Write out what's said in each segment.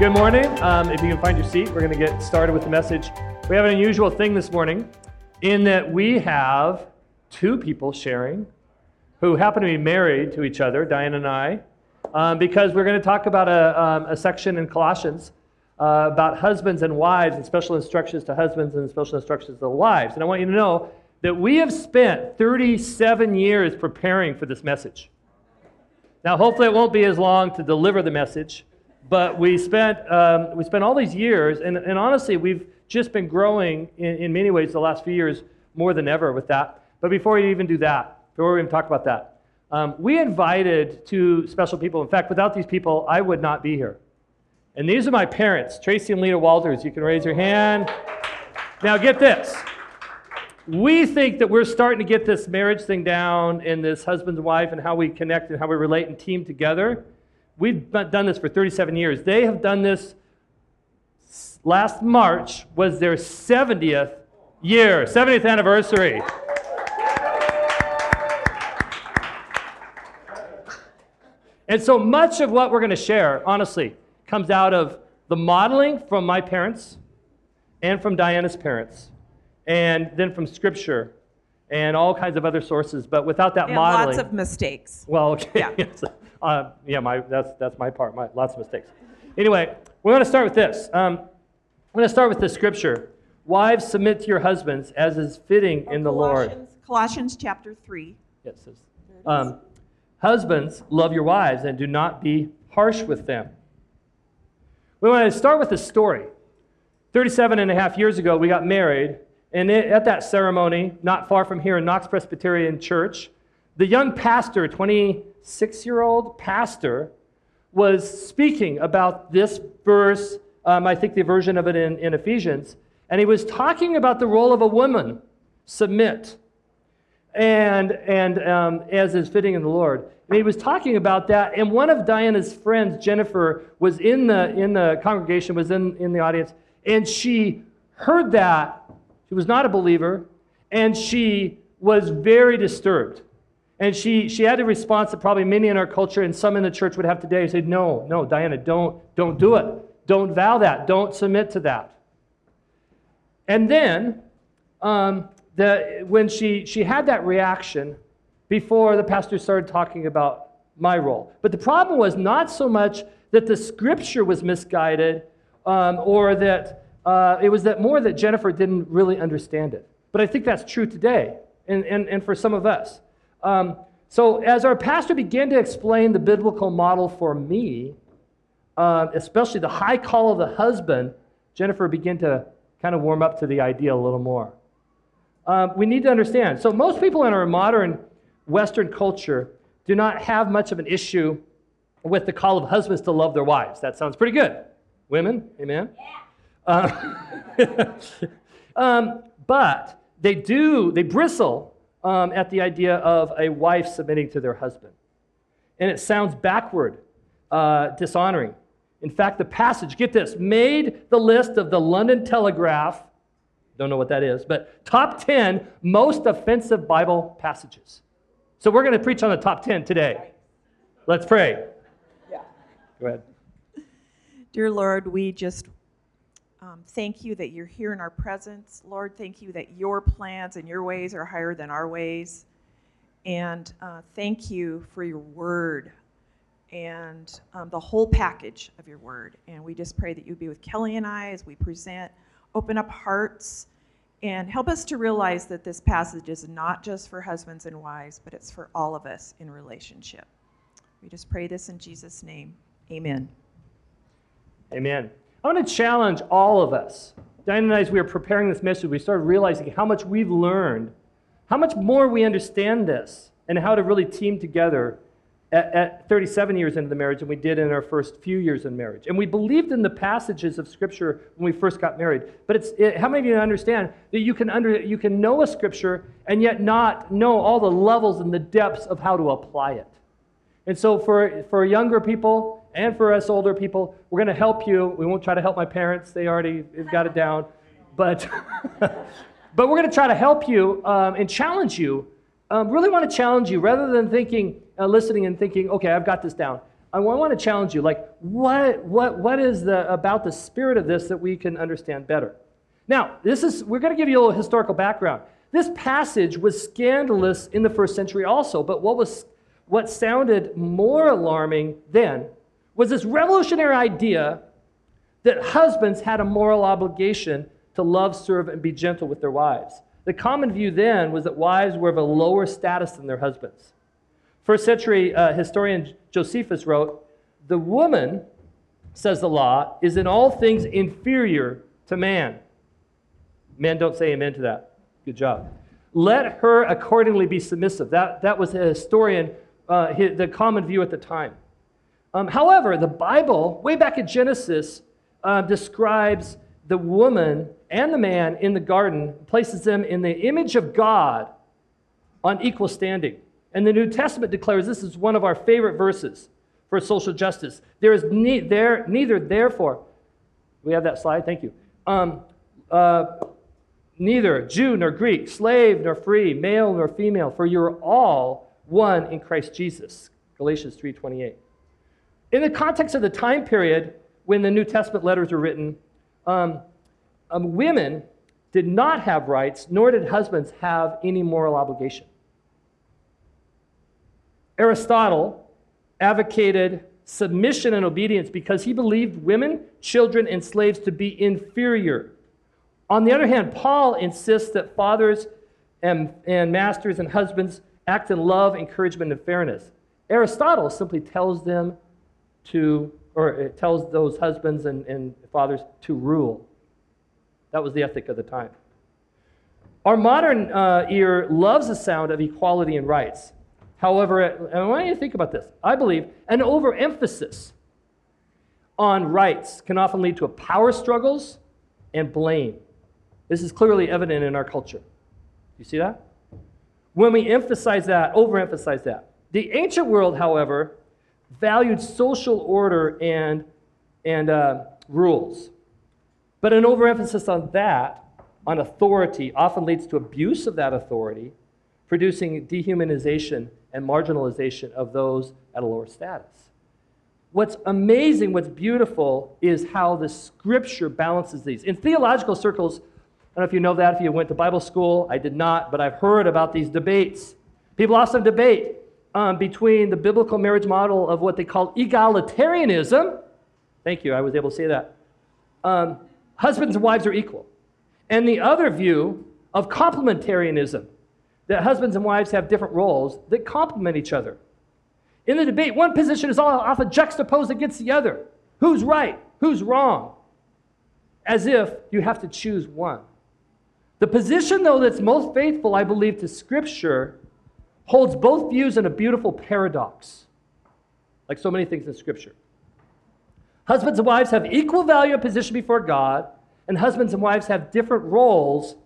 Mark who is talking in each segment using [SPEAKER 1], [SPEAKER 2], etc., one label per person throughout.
[SPEAKER 1] Good morning. Um, if you can find your seat, we're going to get started with the message. We have an unusual thing this morning in that we have two people sharing who happen to be married to each other, Diane and I, um, because we're going to talk about a, um, a section in Colossians uh, about husbands and wives and special instructions to husbands and special instructions to wives. And I want you to know that we have spent 37 years preparing for this message. Now, hopefully, it won't be as long to deliver the message, but we spent, um, we spent all these years, and, and honestly, we've just been growing in, in many ways the last few years more than ever with that. But before we even do that, before we even talk about that, um, we invited two special people. In fact, without these people, I would not be here. And these are my parents, Tracy and Lita Walters. You can raise your hand. Now, get this. We think that we're starting to get this marriage thing down and this husband and wife and how we connect and how we relate and team together. We've done this for 37 years. They have done this. Last March was their 70th year, 70th anniversary. And so much of what we're going to share, honestly, comes out of the modeling from my parents and from Diana's parents, and then from Scripture and all kinds of other sources. But without that
[SPEAKER 2] and
[SPEAKER 1] modeling,
[SPEAKER 2] lots of mistakes.
[SPEAKER 1] well, okay,
[SPEAKER 2] Yeah.
[SPEAKER 1] yes. uh, yeah, my that's that's my part. My lots of mistakes. Anyway, we're going to start with this. Um, I'm going to start with the Scripture. Wives, submit to your husbands as is fitting in the Lord.
[SPEAKER 2] Colossians, Colossians chapter 3.
[SPEAKER 1] Yes. says, Um, husbands, love your wives and do not be harsh with them. We want to start with a story. 37 and a half years ago, we got married, and it- at that ceremony, not far from here in Knox Presbyterian Church, the young pastor, 26 year old pastor, was speaking about this verse, um, I think the version of it in, in Ephesians, and he was talking about the role of a woman submit and and um, as is fitting in the Lord. And he was talking about that, and one of Diana's friends, Jennifer, was in the in the congregation, was in in the audience, and she heard that. She was not a believer, and she was very disturbed. And she, she had a response that probably many in our culture and some in the church would have today. Say, no, no, Diana, don't, don't do it. Don't vow that. Don't submit to that. And then, um, the, when she, she had that reaction before the pastor started talking about my role. But the problem was not so much that the scripture was misguided um, or that uh, it was that more that Jennifer didn't really understand it. But I think that's true today and, and, and for some of us. Um, so as our pastor began to explain the biblical model for me, uh, especially the high call of the husband, Jennifer began to kind of warm up to the idea a little more. Um, we need to understand. So, most people in our modern Western culture do not have much of an issue with the call of husbands to love their wives. That sounds pretty good. Women, amen? Uh, um, but they do, they bristle um, at the idea of a wife submitting to their husband. And it sounds backward, uh, dishonoring. In fact, the passage, get this, made the list of the London Telegraph, don't know what that is, but top 10 most offensive Bible passages. So we're going to preach on the top 10 today. Let's pray.
[SPEAKER 2] Yeah.
[SPEAKER 1] Go ahead.
[SPEAKER 2] Dear Lord, we just um, thank you that you're here in our presence. Lord, thank you that your plans and your ways are higher than our ways. And uh, thank you for your word and um, the whole package of your word. And we just pray that you be with Kelly and I as we present, open up hearts, and help us to realize that this passage is not just for husbands and wives, but it's for all of us in relationship. We just pray this in Jesus' name. Amen.
[SPEAKER 1] Amen. I want to challenge all of us. Diane and I, as we were preparing this message, we started realizing how much we've learned, how much more we understand this, and how to really team together at, at 37 years into the marriage than we did in our first few years in marriage. And we believed in the passages of Scripture when we first got married. But it's, it, how many of you understand that you can, under, you can know a Scripture and yet not know all the levels and the depths of how to apply it? And so, for, for younger people and for us older people, we're going to help you. We won't try to help my parents, they already have got it down. But, but we're going to try to help you um, and challenge you. Um, really want to challenge you rather than thinking, uh, listening and thinking, okay, I've got this down. I want to challenge you. Like, what, what, what is the, about the spirit of this that we can understand better? Now, this is, we're going to give you a little historical background. This passage was scandalous in the first century also, but what, was, what sounded more alarming then was this revolutionary idea that husbands had a moral obligation to love, serve, and be gentle with their wives. The common view then was that wives were of a lower status than their husbands. First century uh, historian Josephus wrote, The woman, says the law, is in all things inferior to man. Men don't say amen to that. Good job. Let her accordingly be submissive. That, that was a historian, uh, the common view at the time. Um, however, the Bible, way back in Genesis, uh, describes the woman and the man in the garden, places them in the image of God on equal standing. And the New Testament declares this is one of our favorite verses for social justice. There is ne- there, neither, therefore, we have that slide, thank you. Um, uh, neither Jew nor Greek, slave nor free, male nor female, for you're all one in Christ Jesus. Galatians 3:28. In the context of the time period when the New Testament letters were written, um, um, women did not have rights, nor did husbands have any moral obligation. Aristotle advocated submission and obedience because he believed women, children, and slaves to be inferior. On the other hand, Paul insists that fathers and, and masters and husbands act in love, encouragement, and fairness. Aristotle simply tells them to, or it tells those husbands and, and fathers to rule. That was the ethic of the time. Our modern uh, ear loves the sound of equality and rights. However, I want you to think about this. I believe an overemphasis on rights can often lead to power struggles and blame. This is clearly evident in our culture. You see that? When we emphasize that, overemphasize that. The ancient world, however, valued social order and, and uh, rules. But an overemphasis on that, on authority, often leads to abuse of that authority, producing dehumanization and marginalization of those at a lower status. What's amazing, what's beautiful, is how the scripture balances these. In theological circles, I don't know if you know that if you went to Bible school, I did not, but I've heard about these debates. People often debate um, between the biblical marriage model of what they call egalitarianism. Thank you, I was able to say that. Um, husbands and wives are equal. And the other view of complementarianism, that husbands and wives have different roles that complement each other. In the debate, one position is often juxtaposed against the other. Who's right? Who's wrong? As if you have to choose one. The position, though, that's most faithful, I believe, to Scripture holds both views in a beautiful paradox, like so many things in Scripture. Husbands and wives have equal value and position before God, and husbands and wives have different roles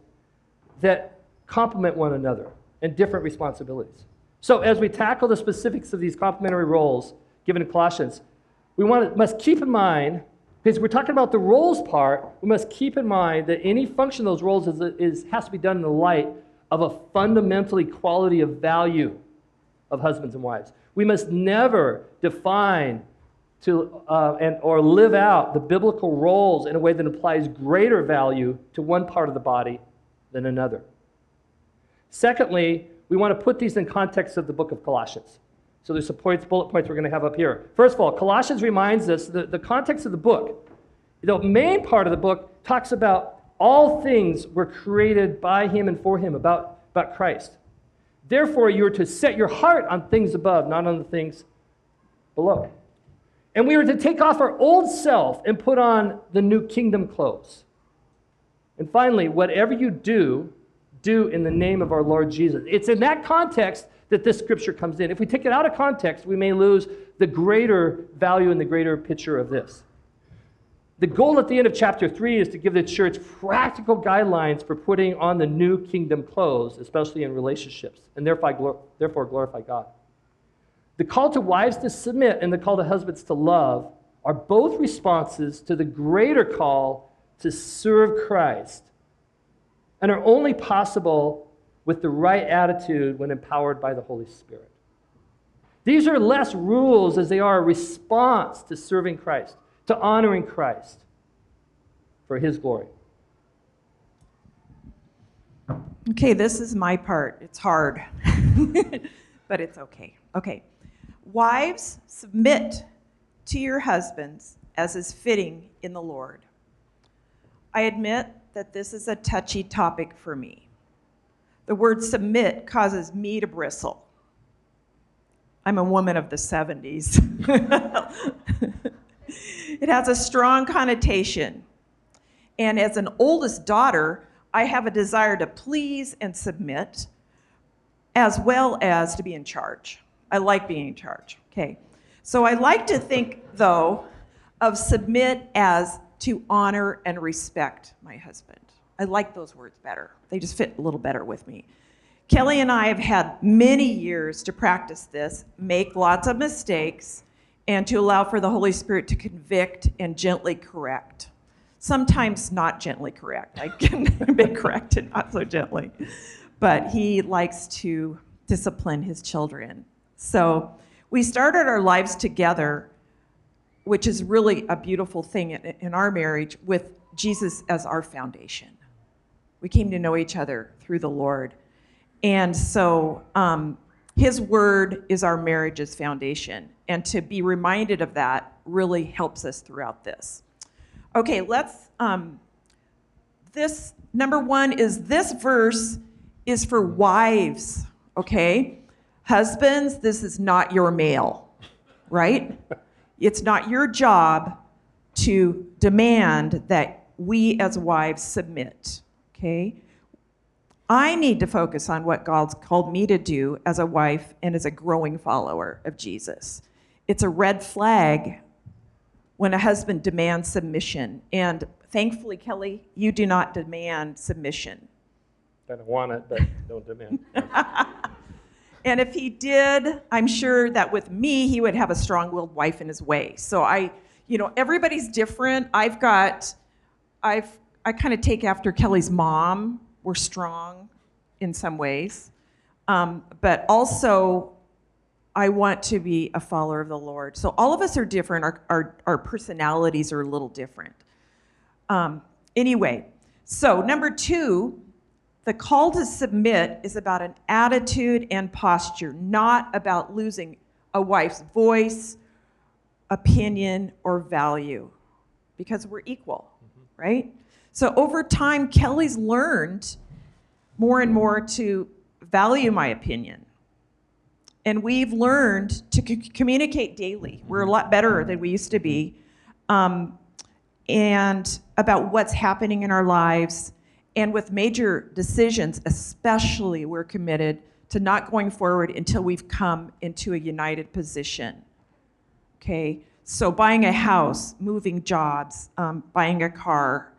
[SPEAKER 1] that complement one another and different responsibilities. So, as we tackle the specifics of these complementary roles given in Colossians, we want to, must keep in mind, because we're talking about the roles part, we must keep in mind that any function of those roles is, is, has to be done in the light of a fundamental equality of value of husbands and wives. We must never define to, uh, and, or live out the biblical roles in a way that implies greater value to one part of the body than another. Secondly, we want to put these in context of the book of Colossians. So there's some points, bullet points we're going to have up here. First of all, Colossians reminds us that the context of the book, the main part of the book talks about all things were created by him and for him, about, about Christ. Therefore, you're to set your heart on things above, not on the things below. And we are to take off our old self and put on the new kingdom clothes. And finally, whatever you do, do in the name of our Lord Jesus. It's in that context that this scripture comes in. If we take it out of context, we may lose the greater value and the greater picture of this. The goal at the end of chapter 3 is to give the church practical guidelines for putting on the new kingdom clothes, especially in relationships, and therefore, therefore glorify God. The call to wives to submit and the call to husbands to love are both responses to the greater call to serve Christ and are only possible with the right attitude when empowered by the Holy Spirit. These are less rules as they are a response to serving Christ, to honoring Christ for his glory.
[SPEAKER 2] Okay, this is my part. It's hard, but it's okay. Okay. Wives, submit to your husbands as is fitting in the Lord. I admit that this is a touchy topic for me. The word submit causes me to bristle. I'm a woman of the 70s. it has a strong connotation. And as an oldest daughter, I have a desire to please and submit, as well as to be in charge. I like being in charge. Okay. So I like to think, though, of submit as to honor and respect my husband. I like those words better. They just fit a little better with me. Kelly and I have had many years to practice this, make lots of mistakes, and to allow for the Holy Spirit to convict and gently correct. Sometimes not gently correct. I can be corrected not so gently. But he likes to discipline his children. So we started our lives together, which is really a beautiful thing in, our marriage, with Jesus as our foundation. We came to know each other through the Lord. And so um, his word is our marriage's foundation. And to be reminded of that really helps us throughout this. Okay, let's. Um, this number one is this verse is for wives, okay? Husbands, this is not your mail, right? It's not your job to demand that we as wives submit, okay? I need to focus on what God's called me to do as a wife and as a growing follower of Jesus. It's a red flag when a husband demands submission. And thankfully, Kelly, you do not demand submission.
[SPEAKER 1] Kind of want it, but don't demand.
[SPEAKER 2] And if he did, I'm sure that with me, he would have a strong willed wife in his way. So I, you know, everybody's different. I've got, I've, I kind of take after Kelly's mom. We're strong in some ways. Um, but also, I want to be a follower of the Lord. So all of us are different. Our, our, our personalities are a little different. Um, anyway, so number two, the call to submit is about an attitude and posture, not about losing a wife's voice, opinion, or value, because we're equal, mm-hmm. right? So over time, Kelly's learned more and more to value my opinion. And we've learned to c- communicate daily. We're a lot better than we used to be. Um, and about what's happening in our lives and with major decisions, especially, we're committed to not going forward until we've come into a united position. Okay, so buying a house, moving jobs, um, buying a car,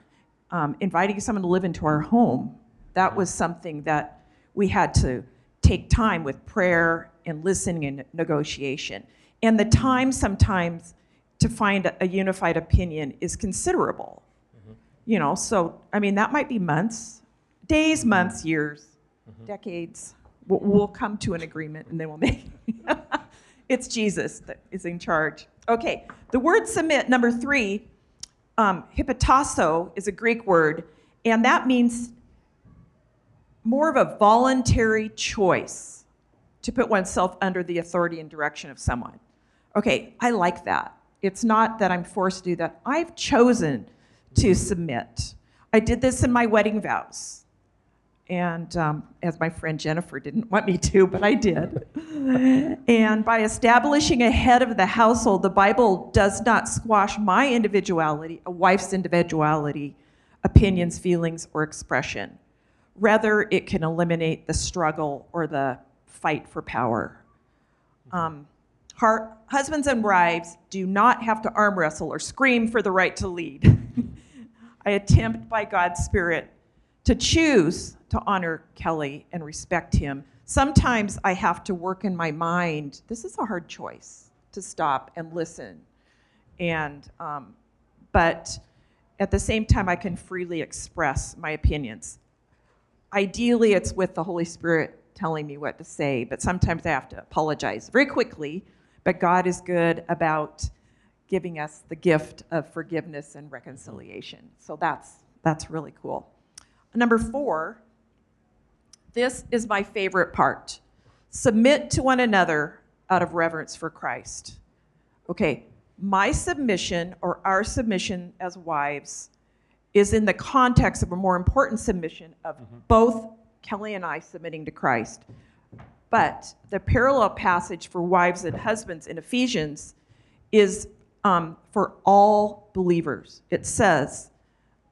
[SPEAKER 2] um, inviting someone to live into our home, that was something that we had to take time with prayer and listening and negotiation. And the time sometimes to find a unified opinion is considerable you know, so I mean, that might be months, days, mm-hmm. months, years, mm-hmm. decades. We'll, we'll, come to an agreement and then we'll make. it's Jesus that is in charge. Okay, the word submit, number three, um, is a Greek word, and that means more of a voluntary choice to put oneself under the authority and direction of someone. Okay, I like that. It's not that I'm forced to do that. I've chosen to submit. I did this in my wedding vows. And um, as my friend Jennifer didn't want me to, but I did. and by establishing a head of the household, the Bible does not squash my individuality, a wife's individuality, opinions, feelings, or expression. Rather, it can eliminate the struggle or the fight for power. Um, husbands and wives do not have to arm wrestle or scream for the right to lead. I attempt by God's Spirit to choose to honor Kelly and respect him. Sometimes I have to work in my mind. This is a hard choice to stop and listen. And, um, but at the same time, I can freely express my opinions. Ideally, it's with the Holy Spirit telling me what to say, but sometimes I have to apologize very quickly. But God is good about giving us the gift of forgiveness and reconciliation. So that's that's really cool. Number 4, this is my favorite part. Submit to one another out of reverence for Christ. Okay, my submission or our submission as wives is in the context of a more important submission of both Kelly and I submitting to Christ. But the parallel passage for wives and husbands in Ephesians is um, for all believers. It says,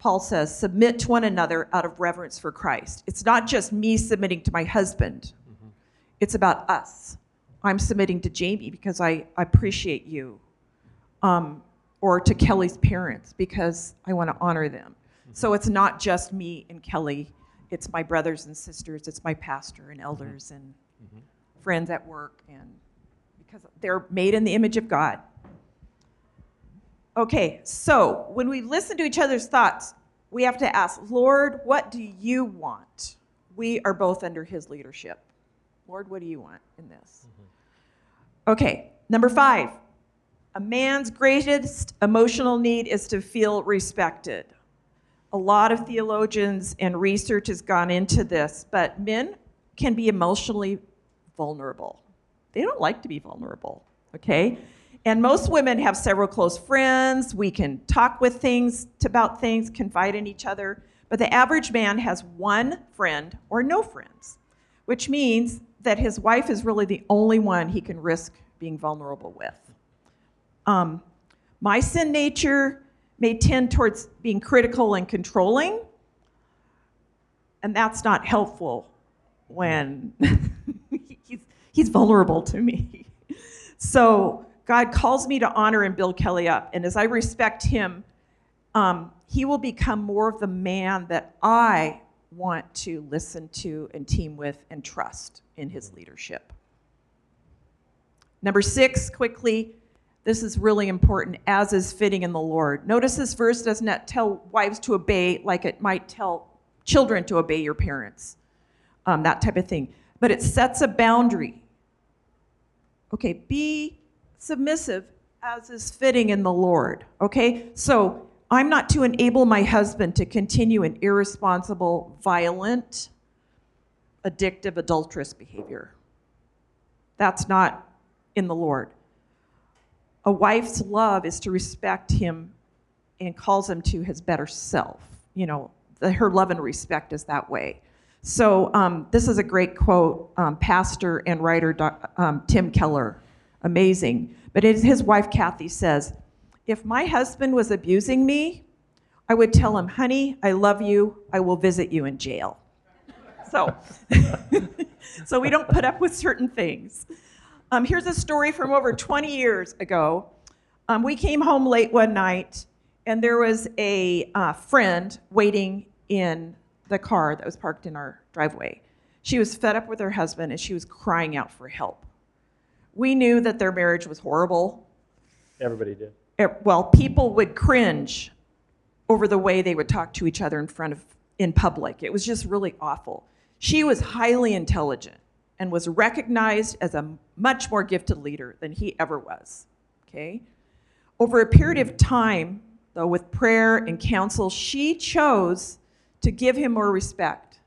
[SPEAKER 2] Paul says, submit to one another out of reverence for Christ. It's not just me submitting to my husband, mm-hmm. it's about us. I'm submitting to Jamie because I, I appreciate you, um, or to Kelly's parents because I want to honor them. Mm-hmm. So it's not just me and Kelly, it's my brothers and sisters, it's my pastor and elders mm-hmm. and friends at work, and because they're made in the image of God. Okay, so when we listen to each other's thoughts, we have to ask, Lord, what do you want? We are both under his leadership. Lord, what do you want in this? Mm-hmm. Okay, number five. A man's greatest emotional need is to feel respected. A lot of theologians and research has gone into this, but men can be emotionally vulnerable. They don't like to be vulnerable, okay? And most women have several close friends. We can talk with things about things, confide in each other. But the average man has one friend or no friends, which means that his wife is really the only one he can risk being vulnerable with. Um, my sin nature may tend towards being critical and controlling, and that's not helpful when he's, he's vulnerable to me. So God calls me to honor and build Kelly up, and as I respect him, um, he will become more of the man that I want to listen to and team with and trust in his leadership. Number six, quickly, this is really important, as is fitting in the Lord. Notice this verse does not tell wives to obey like it might tell children to obey your parents, um, that type of thing. But it sets a boundary. Okay, be submissive as is fitting in the Lord. Okay, so I'm not to enable my husband to continue an irresponsible, violent, addictive, adulterous behavior. That's not in the Lord. A wife's love is to respect him and calls him to his better self. You know, the, her love and respect is that way. So, um, this is a great quote, um, pastor and writer um, Tim Keller. Amazing. But his wife, Kathy, says, If my husband was abusing me, I would tell him, honey, I love you. I will visit you in jail. So, so we don't put up with certain things. Um, here's a story from over 20 years ago. Um, we came home late one night, and there was a uh, friend waiting in the car that was parked in our driveway. She was fed up with her husband, and she was crying out for help. We knew that their marriage was horrible.
[SPEAKER 1] Everybody did.
[SPEAKER 2] Eh, Well, people would cringe over the way they would talk to each other in front of in public. It was just really awful. She was highly intelligent and was recognized as a much more gifted leader than he ever was. Okay? Over a period of time, though, with prayer and counsel, she chose to give him more respect,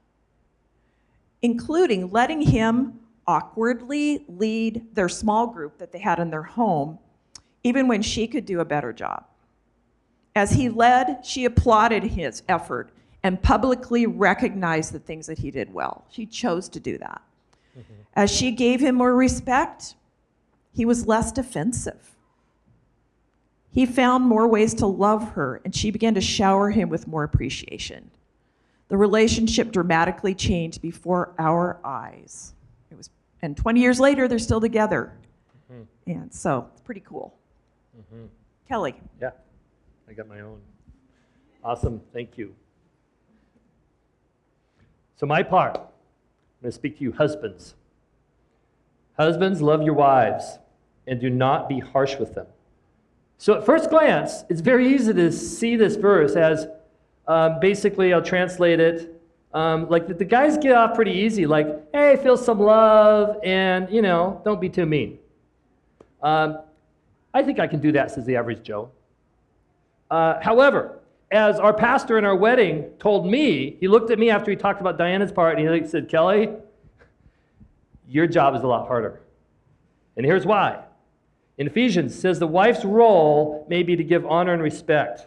[SPEAKER 2] including letting him awkwardly lead their small group that they had in their home, even when she could do a better job. As he led, she applauded his effort and publicly recognized the things that he did well. She chose to do that. Mm-hmm. As she gave him more respect, he was less defensive. He found more ways to love her, and she began to shower him with more appreciation. The relationship dramatically changed before our eyes. And 20 years later, they're still together. And so it's pretty cool. Kelly.
[SPEAKER 1] Yeah, I got my own. Awesome, thank you. So, my part, I'm going to speak to you, husbands. Husbands, love your wives and do not be harsh with them. So, at first glance, it's very easy to see this verse as um, basically, I'll translate it Um, like the, the guys get off pretty easy, like, hey, feel some love, and you know, don't be too mean. Um, I think I can do that, says the average Joe. Uh, however, as our pastor in our wedding told me, he looked at me after he talked about Diana's part, and he said, Kelly, your job is a lot harder. And here's why. In Ephesians, says the wife's role may be to give honor and respect,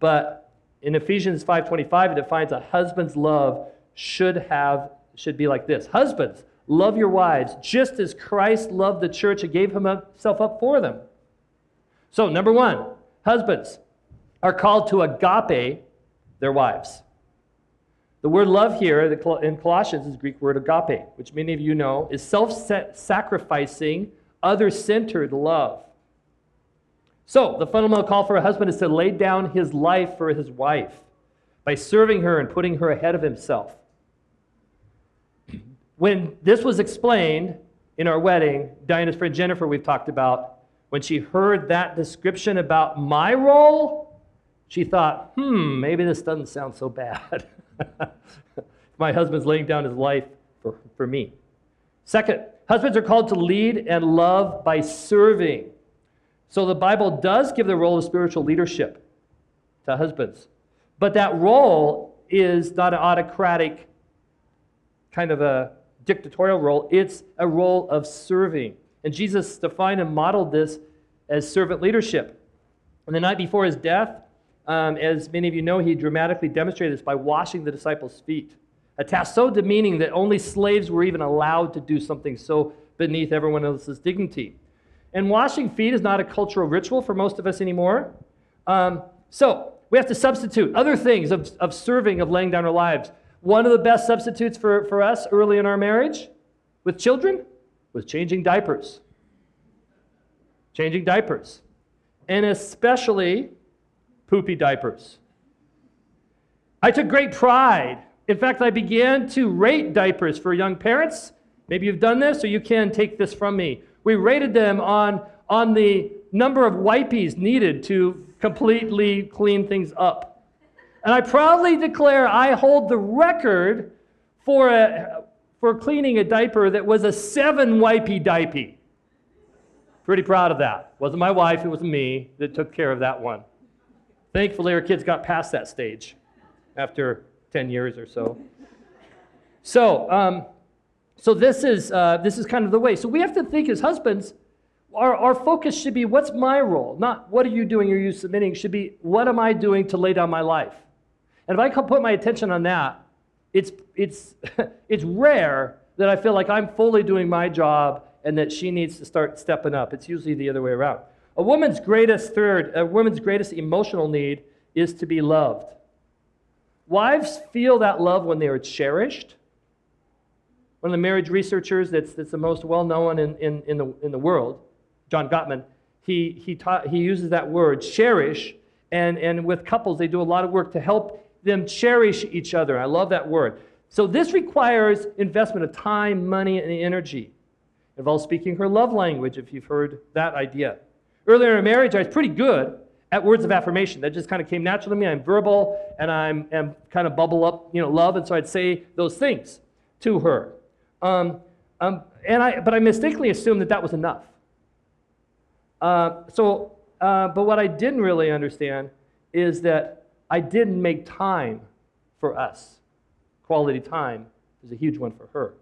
[SPEAKER 1] but in Ephesians 5:25 it defines a husband's love should have should be like this. Husbands, love your wives just as Christ loved the church and gave himself up for them. So, number 1, husbands are called to agape their wives. The word love here in Colossians is the Greek word agape, which many of you know is self sacrificing, other centered love. So, the fundamental call for a husband is to lay down his life for his wife by serving her and putting her ahead of himself. When this was explained in our wedding, Diana's friend Jennifer, we've talked about, when she heard that description about my role, she thought, hmm, maybe this doesn't sound so bad. My husband's laying down his life for, for me. Second, husbands are called to lead and love by serving. So the Bible does give the role of spiritual leadership to husbands. But that role is not an autocratic kind of a dictatorial role, it's a role of serving. And Jesus defined and modeled this as servant leadership. And the night before his death, um, as many of you know, he dramatically demonstrated this by washing the disciples' feet. A task so demeaning that only slaves were even allowed to do something so beneath everyone else's dignity. And washing feet is not a cultural ritual for most of us anymore. Um, so we have to substitute other things of, of serving, of laying down our lives. One of the best substitutes for, for us early in our marriage with children was changing diapers. Changing diapers. And especially poopy diapers. I took great pride. In fact, I began to rate diapers for young parents. Maybe you've done this, or you can take this from me. We rated them on, on the number of wipes needed to completely clean things up. And I proudly declare I hold the record for, a, for cleaning a diaper that was a seven wipey diaper. Pretty proud of that. Wasn't my wife, it was me that took care of that one. Thankfully, our kids got past that stage after 10 years or so. So, um, so this is, uh, this is kind of the way. So we have to think as husbands, our, our focus should be what's my role? Not what are you doing, are you submitting? It should be what am I doing to lay down my life? And if I put my attention on that, it's, it's, it's rare that I feel like I'm fully doing my job and that she needs to start stepping up. It's usually the other way around. A woman's greatest third, a woman's greatest emotional need is to be loved. Wives feel that love when they are cherished. One of the marriage researchers that's, that's the most well known in, in, in, the, in the world, John Gottman, he, he, taught, he uses that word, cherish, and, and with couples, they do a lot of work to help them cherish each other. I love that word. So this requires investment of time, money, and energy. It involves speaking her love language, if you've heard that idea. Earlier in marriage, I was pretty good at words of affirmation. That just kind of came natural to me. I'm verbal and I'm, am kind of bubble up, you know, love, and so I'd say those things to her. Um, um, and I, but I mistakenly assumed that that was enough. Uh, so, uh, but what I didn't really understand is that I didn't make time for us. Quality time is a huge one for her.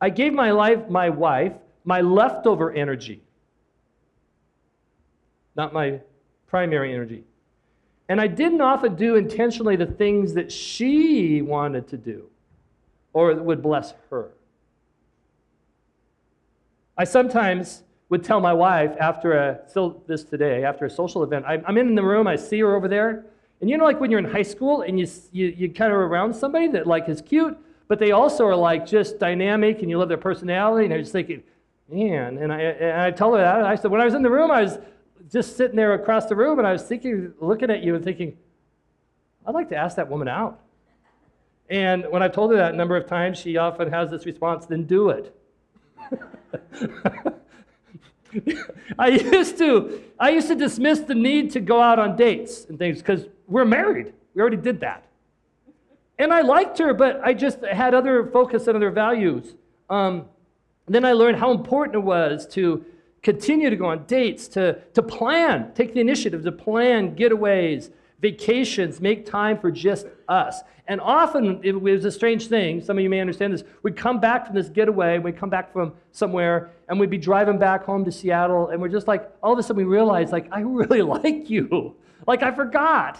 [SPEAKER 1] I gave my life, my wife, my leftover energy not my primary energy. And I didn't often do intentionally the things that she wanted to do or would bless her. I sometimes would tell my wife after a, still this today, after a social event, I'm in the room, I see her over there, and you know, like when you're in high school and you, you, you kind of around somebody that like is cute, but they also are like just dynamic and you love their personality, and I'm just thinking, man, and I, and I tell her that, I said, when I was in the room, I was, just sitting there across the room, and I was thinking, looking at you and thinking, I'd like to ask that woman out. And when I've told her that a number of times, she often has this response, then do it. I used to I used to dismiss the need to go out on dates and things because we're married. We already did that. and I liked her, but I just had other focus and other values. Um, then I learned how important it was to continue to go on dates, to, to plan, take the initiative to plan getaways, vacations, make time for just us. And often it was a strange thing. Some of you may understand this. We'd come back from this getaway, we'd come back from somewhere, and we'd be driving back home to Seattle, and we're just like, all of a sudden we realize, like, I really like you. Like, I forgot.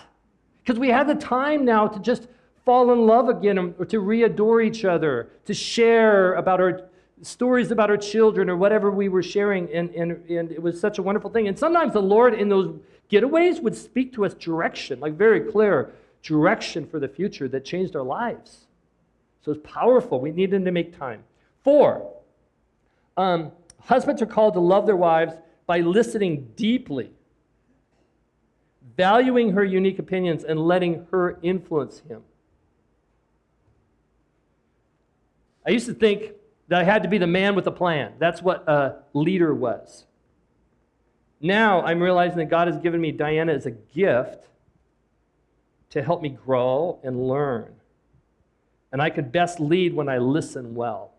[SPEAKER 1] Because we had the time now to just fall in love again, or to readore each other, to share about our stories about our children or whatever we were sharing, and, and, and it was such a wonderful thing. And sometimes the Lord in those getaways would speak to us direction, like very clear direction for the future that changed our lives. So it's powerful. We needed to make time. Four, um, husbands are called to love their wives by listening deeply, valuing her unique opinions, and letting her influence him. I used to think that I had to be the man with a plan. That's what a leader was. Now I'm realizing that God has given me Diana as a gift to help me grow and learn. And I could best lead when I listen well.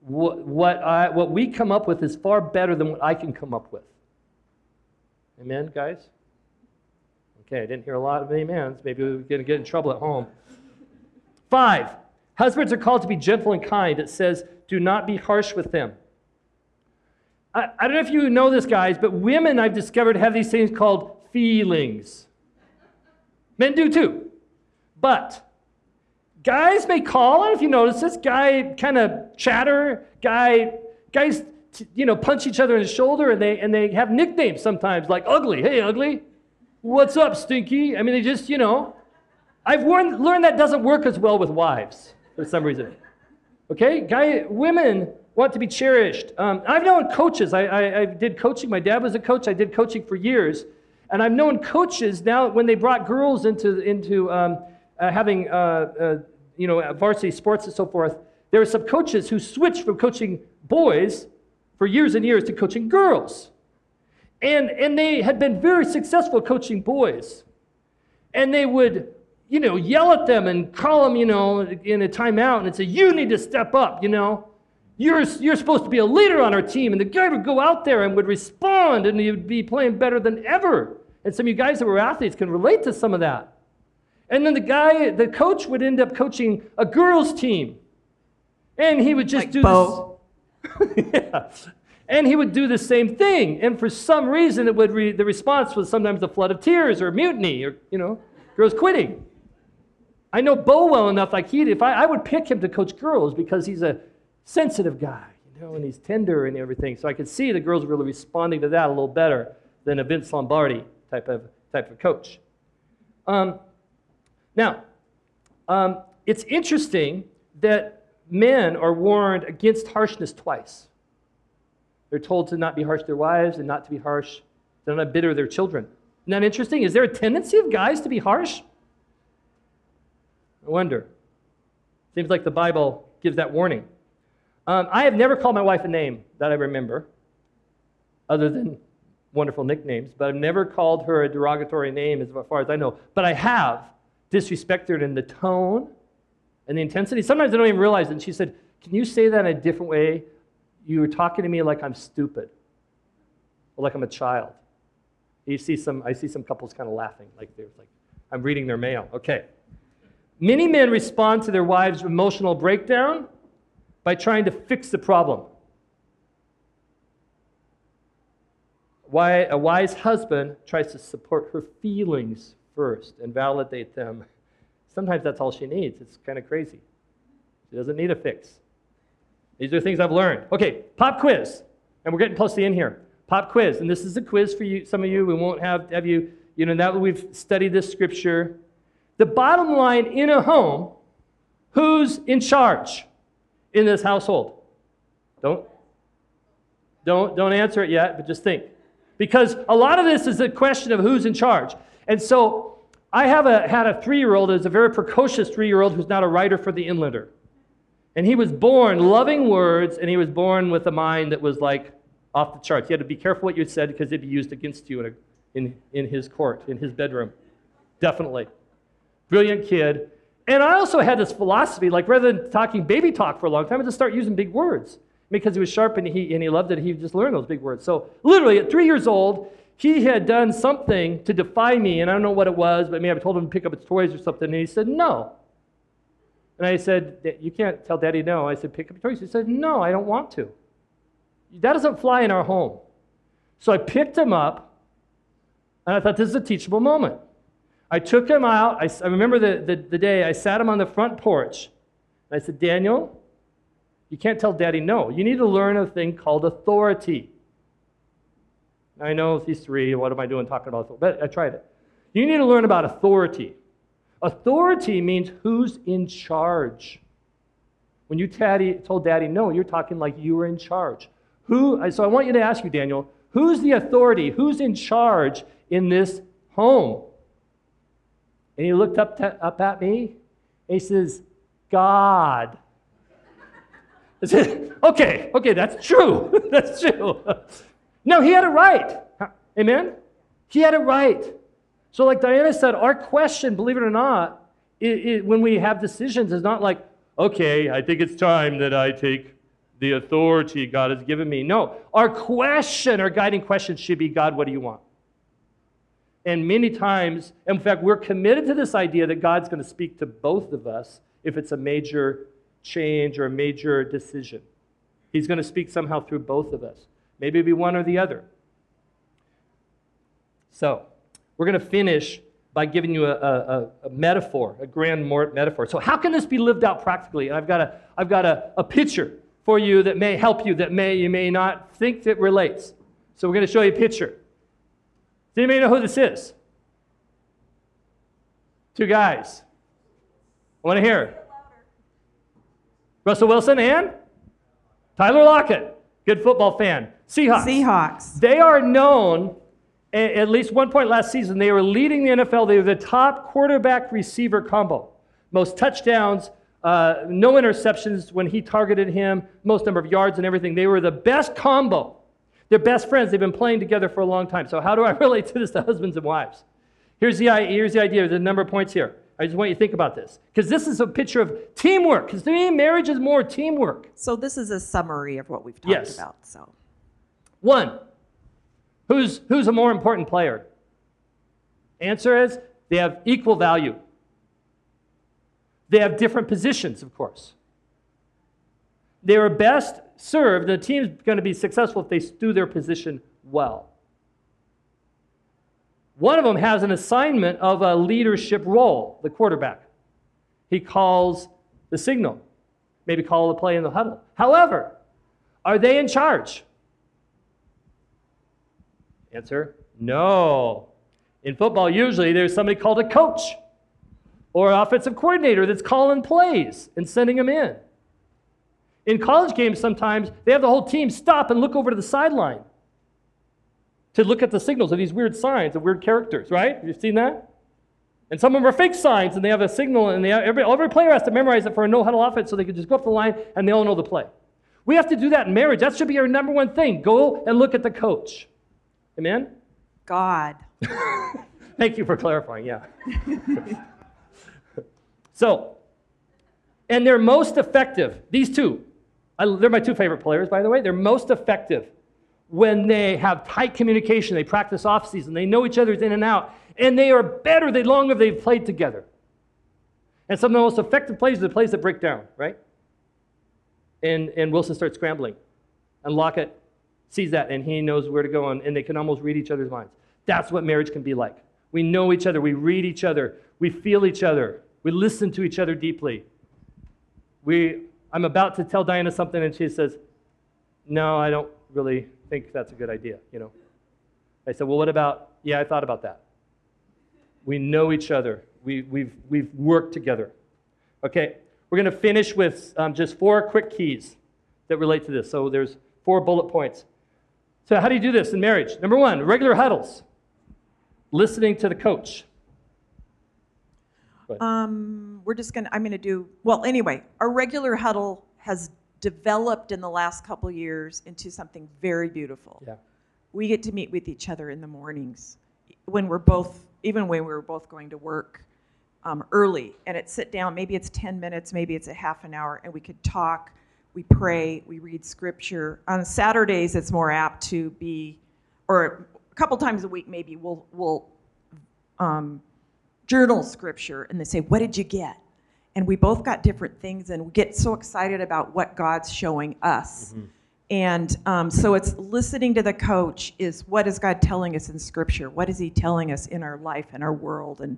[SPEAKER 1] What, what, I, what we come up with is far better than what I can come up with. Amen, guys? Okay, I didn't hear a lot of amens. Maybe we're going to get in trouble at home. Five, husbands are called to be gentle and kind. It says, do not be harsh with them. I, I don't know if you know this, guys, but women, I've discovered, have these things called feelings. Men do too. But guys may call, and if you notice this, guy kind of chatter, guy, guys, you know, punch each other in the shoulder, and they and they have nicknames sometimes like ugly. Hey, ugly. What's up, stinky? I mean, they just, you know. I've learned, learned that doesn't work as well with wives for some reason. Okay, guy, women want to be cherished. Um, I've known coaches. I, I, I did coaching. My dad was a coach. I did coaching for years. And I've known coaches now when they brought girls into, into um, uh, having uh, uh, you know, varsity sports and so forth, there were some coaches who switched from coaching boys for years and years to coaching girls. And, and they had been very successful coaching boys. And they would, you know, yell at them and call them, you know, in a timeout and say, you need to step up, you know. You're, you're supposed to be a leader on our team. And the guy would go out there and would respond, and he would be playing better than ever. And some of you guys that were athletes can relate to some of that. And then the guy, the coach would end up coaching a girls' team. And he would just
[SPEAKER 2] like
[SPEAKER 1] do
[SPEAKER 2] Bo.
[SPEAKER 1] this. yeah. And he would do the same thing. And for some reason, it would re- the response was sometimes a flood of tears or mutiny or, you know, girls quitting. I know Bo well enough, like he, if I, I would pick him to coach girls because he's a sensitive guy, you know, and he's tender and everything. So I could see the girls really responding to that a little better than a Vince Lombardi type of, type of coach. Um, now, um, it's interesting that men are warned against harshness twice. They're told to not be harsh to their wives and not to be harsh, to not bitter their children. Isn't that interesting? Is there a tendency of guys to be harsh? I wonder. Seems like the Bible gives that warning. Um, I have never called my wife a name that I remember, other than wonderful nicknames, but I've never called her a derogatory name as far as I know. But I have disrespected her in the tone and the intensity. Sometimes I don't even realize it. And she said, Can you say that in a different way? You were talking to me like I'm stupid or like I'm a child. You see some, I see some couples kind of laughing, like they're like, I'm reading their mail. Okay. Many men respond to their wives' emotional breakdown by trying to fix the problem. Why a wise husband tries to support her feelings first and validate them. Sometimes that's all she needs. It's kind of crazy. She doesn't need a fix. These are things I've learned. Okay, pop quiz. And we're getting close to the end here. Pop quiz. And this is a quiz for you, some of you. We won't have, have you, you know, now that we've studied this scripture. The bottom line in a home, who's in charge in this household? Don't, don't, don't answer it yet, but just think. Because a lot of this is a question of who's in charge. And so I have a, had a three year old who's a very precocious three year old who's not a writer for the Inlander. And he was born loving words, and he was born with a mind that was like off the charts. You had to be careful what you said because it'd be used against you in, a, in, in his court, in his bedroom. Definitely. brilliant kid. And I also had this philosophy, like rather than talking baby talk for a long time, I just start using big words. Because he was sharp and he, and he loved it, he just learned those big words. So literally at three years old, he had done something to defy me, and I don't know what it was, but maybe I told him to pick up his toys or something, and he said, no. And I said, you can't tell daddy no. I said, pick up your toys. He said, no, I don't want to. That doesn't fly in our home. So I picked him up, and I thought this is a teachable moment. I took him out. I, I remember the, the, the, day I sat him on the front porch. And I said, Daniel, you can't tell daddy no. You need to learn a thing called authority. I know he's three. What am I doing talking about? But I tried it. You need to learn about authority. Authority means who's in charge. When you daddy, told daddy no, you're talking like you were in charge. Who, so I want you to ask you, Daniel, who's the authority? Who's in charge in this home? And he looked up, to, up at me and he says, God. I said, okay, okay, that's true. that's true. no, he had it right. Amen? He had it right. So, like Diana said, our question, believe it or not, it, it, when we have decisions, is not like, okay, I think it's time that I take the authority God has given me. No, our question, our guiding question should be God, what do you want? And many times, in fact, we're committed to this idea that God's going to speak to both of us if it's a major change or a major decision. He's going to speak somehow through both of us. Maybe it'll be one or the other. So, we're going to finish by giving you a, a, a, metaphor, a grand metaphor. So, how can this be lived out practically? And I've got a, I've got a, a picture for you that may help you, that may you may not think that relates. So, we're going to show you a picture. Does anybody know who this is? Two guys. I want to hear. Russell Wilson and Tyler Lockett. Good football fan. Seahawks.
[SPEAKER 2] Seahawks.
[SPEAKER 1] They are known, at least one point last season, they were leading the NFL. They were the top quarterback receiver combo. Most touchdowns, uh, no interceptions when he targeted him, most number of yards and everything. They were the best combo. They're best friends. They've been playing together for a long time. So, how do I relate to this to husbands and wives? Here's the, here's the idea. There's a number of points here. I just want you to think about this. Because this is a picture of teamwork. Because to me, marriage is more teamwork.
[SPEAKER 2] So, this is a summary of what we've talked
[SPEAKER 1] yes.
[SPEAKER 2] about. So,
[SPEAKER 1] One, who's, who's a more important player? Answer is they have equal value. They have different positions, of course. They are best served, the team's going to be successful if they do their position well. One of them has an assignment of a leadership role, the quarterback. He calls the signal, maybe call the play in the huddle. However, are they in charge? Answer no. In football, usually there's somebody called a coach or offensive coordinator that's calling plays and sending them in. In college games, sometimes they have the whole team stop and look over to the sideline to look at the signals of these weird signs of weird characters, right? You've seen that? And some of them are fake signs, and they have a signal, and they have, every, every player has to memorize it for a no huddle offense so they can just go up the line and they all know the play. We have to do that in marriage. That should be our number one thing. Go and look at the coach. Amen?
[SPEAKER 2] God.
[SPEAKER 1] Thank you for clarifying, yeah. so, and they're most effective, these two, I, they're my two favorite players, by the way. They're most effective when they have tight communication. They practice off season. They know each other's in and out. And they are better the longer they've played together. And some of the most effective plays are the plays that break down, right? And, and Wilson starts scrambling. And Lockett sees that and he knows where to go and, and they can almost read each other's minds. That's what marriage can be like. We know each other, we read each other, we feel each other, we listen to each other deeply. We I'm about to tell Diana something, and she says, No, I don't really think that's a good idea, you know. I said, Well, what about, yeah, I thought about that. We know each other, we, we've, we've worked together. Okay, we're going to finish with um, just four quick keys that relate to this. So there's four bullet points. So, how do you do this in marriage? Number one, regular huddles, listening to the coach.
[SPEAKER 2] Um, we're just gonna. I'm gonna do well. Anyway, our regular huddle has developed in the last couple years into something very beautiful.
[SPEAKER 1] Yeah.
[SPEAKER 2] We get to meet with each other in the mornings when we're both, even when we were both going to work. um, early and it sit down. Maybe it's 10 minutes, maybe it's a half an hour, and we could talk, we pray, we read scripture. On Saturdays, it's more apt to be, or a couple times a week, maybe we'll, we'll um, journal scripture and they say, What did you get? And we both got different things and we get so excited about what God's showing us. And um, so it's listening to the coach is what is God telling us in scripture? What is he telling us in our life and our world? And,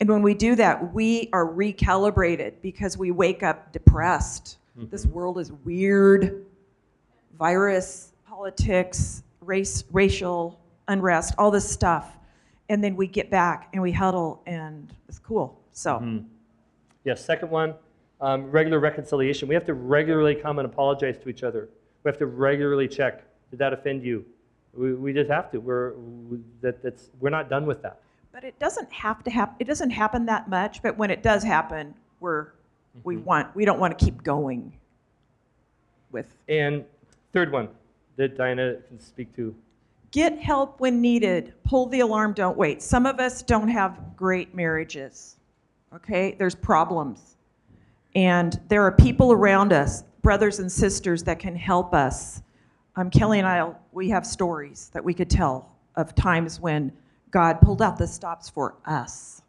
[SPEAKER 2] and when we do that, we are recalibrated because we wake up depressed. This world is weird. Virus, politics, race, racial unrest, all this stuff. And then we get back and we huddle and it's cool. So
[SPEAKER 1] Yes, second one, um, regular reconciliation. We have to regularly come and apologize to each other. We have to regularly check, did that offend you? We, we just have to. We're, we, that, that's, we're not done with that.
[SPEAKER 2] But it doesn't have to happen. It doesn't happen that much. But when it does happen, we're we want we don't want to keep going with
[SPEAKER 1] And third one that Diana can speak to.
[SPEAKER 2] Get help when needed. Pull the alarm. Don't wait. Some of us don't have great marriages. Okay, there's problems, and there are people around us, brothers and sisters, that can help us. Um, Kelly and I, we have stories that we could tell of times when God pulled out the stops for us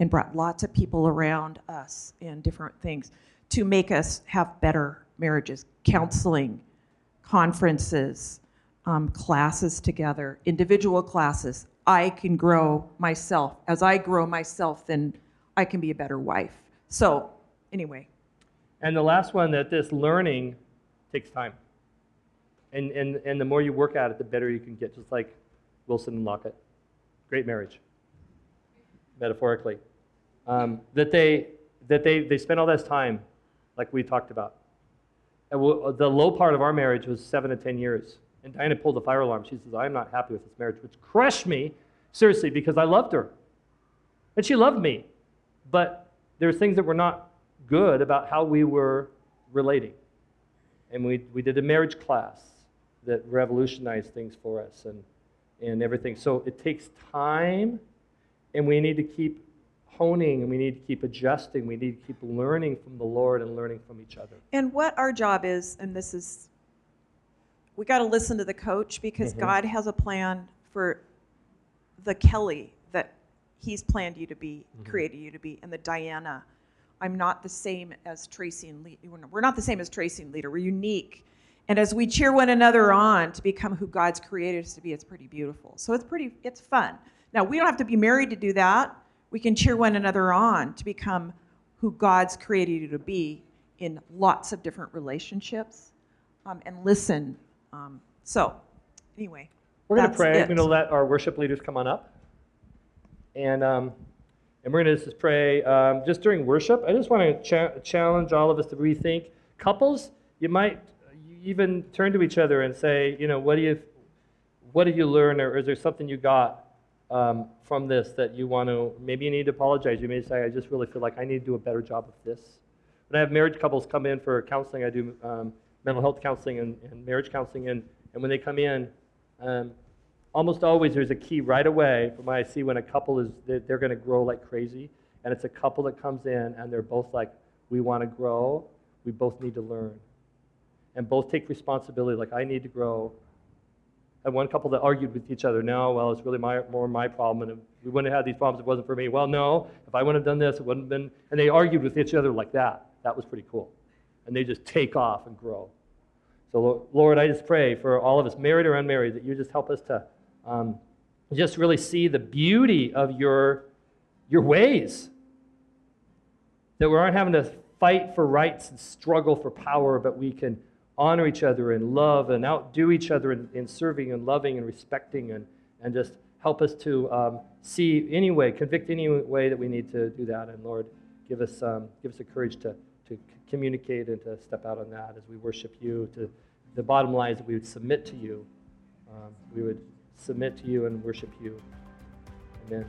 [SPEAKER 2] and brought lots of people around us and different things to make us have better marriages. Counseling, conferences, um, classes together, individual classes. I can grow myself. As I grow myself, then I can be a better wife. So, anyway,
[SPEAKER 1] And the last one that this learning takes time. And, and, and the more you work at it, the better you can get, just like Wilson and Lockett. Great marriage, metaphorically. Um, that they, that they, they spent all this time, like we talked about. And the low part of our marriage was seven to 10 years. And Diana pulled the fire alarm. She says, I'm not happy with this marriage, which crushed me, seriously, because I loved her. And she loved me. But there were things that were not good about how we were relating. And we, we did a marriage class that revolutionized things for us and, and everything. So it takes time, and we need to keep honing, and we need to keep adjusting. We need to keep learning from the Lord and learning from each other.
[SPEAKER 2] and what our job is, and this is, we got to listen to the coach because
[SPEAKER 1] Mhm.
[SPEAKER 2] God has a plan for the Kelly that He's planned you to be, created you to be, and the Diana. I'm not the same as Tracy and Lee. We're not the same as Tracy and Leader. We're unique. And as we cheer one another on to become who God's created us to be, it's pretty beautiful. So it's pretty, it's fun. Now, we don't have to be married to do that. We can cheer one another on to become who God's created you to be in lots of different relationships um, and listen. Um, so, anyway.
[SPEAKER 1] We're going to pray.
[SPEAKER 2] it.
[SPEAKER 1] We're going to let our worship leaders come on up. And, um, and we're going to just pray. Um, just during worship, I just want to cha- challenge all of us to rethink. Couples, you might even turn to each other and say, you know, what do you, what did you learn, or is there something you got um, from this that you want to? Maybe you need to apologize. You may say, I just really feel like I need to do a better job of this. When I have marriage couples come in for counseling, I do um, mental health counseling and, and marriage counseling, and, and when they come in, um, almost always there's a key right away from what I see when a couple is they're, they're going to grow like crazy, and it's a couple that comes in and they're both like, we want to grow, we both need to learn, and both take responsibility. Like I need to grow. Had one couple that argued with each other. No, well, it's really my, more my problem, and we wouldn't have had these problems if it wasn't for me. Well, no, if I wouldn't have done this, it wouldn't have been. And they argued with each other like that. That was pretty cool, and they just take off and grow. So, Lord, I just pray for all of us, married or unmarried, that you just help us to um, just really see the beauty of your, your ways. That we aren't having to fight for rights and struggle for power, but we can honor each other and love and outdo each other in, in serving and loving and respecting and, and just help us to um, see any way, convict any way that we need to do that. And Lord, give us, um, give us the courage to, communicate and to step out on that as we worship you. To the bottom line is that we would submit to you. Um, we would submit to you and worship you. Amen.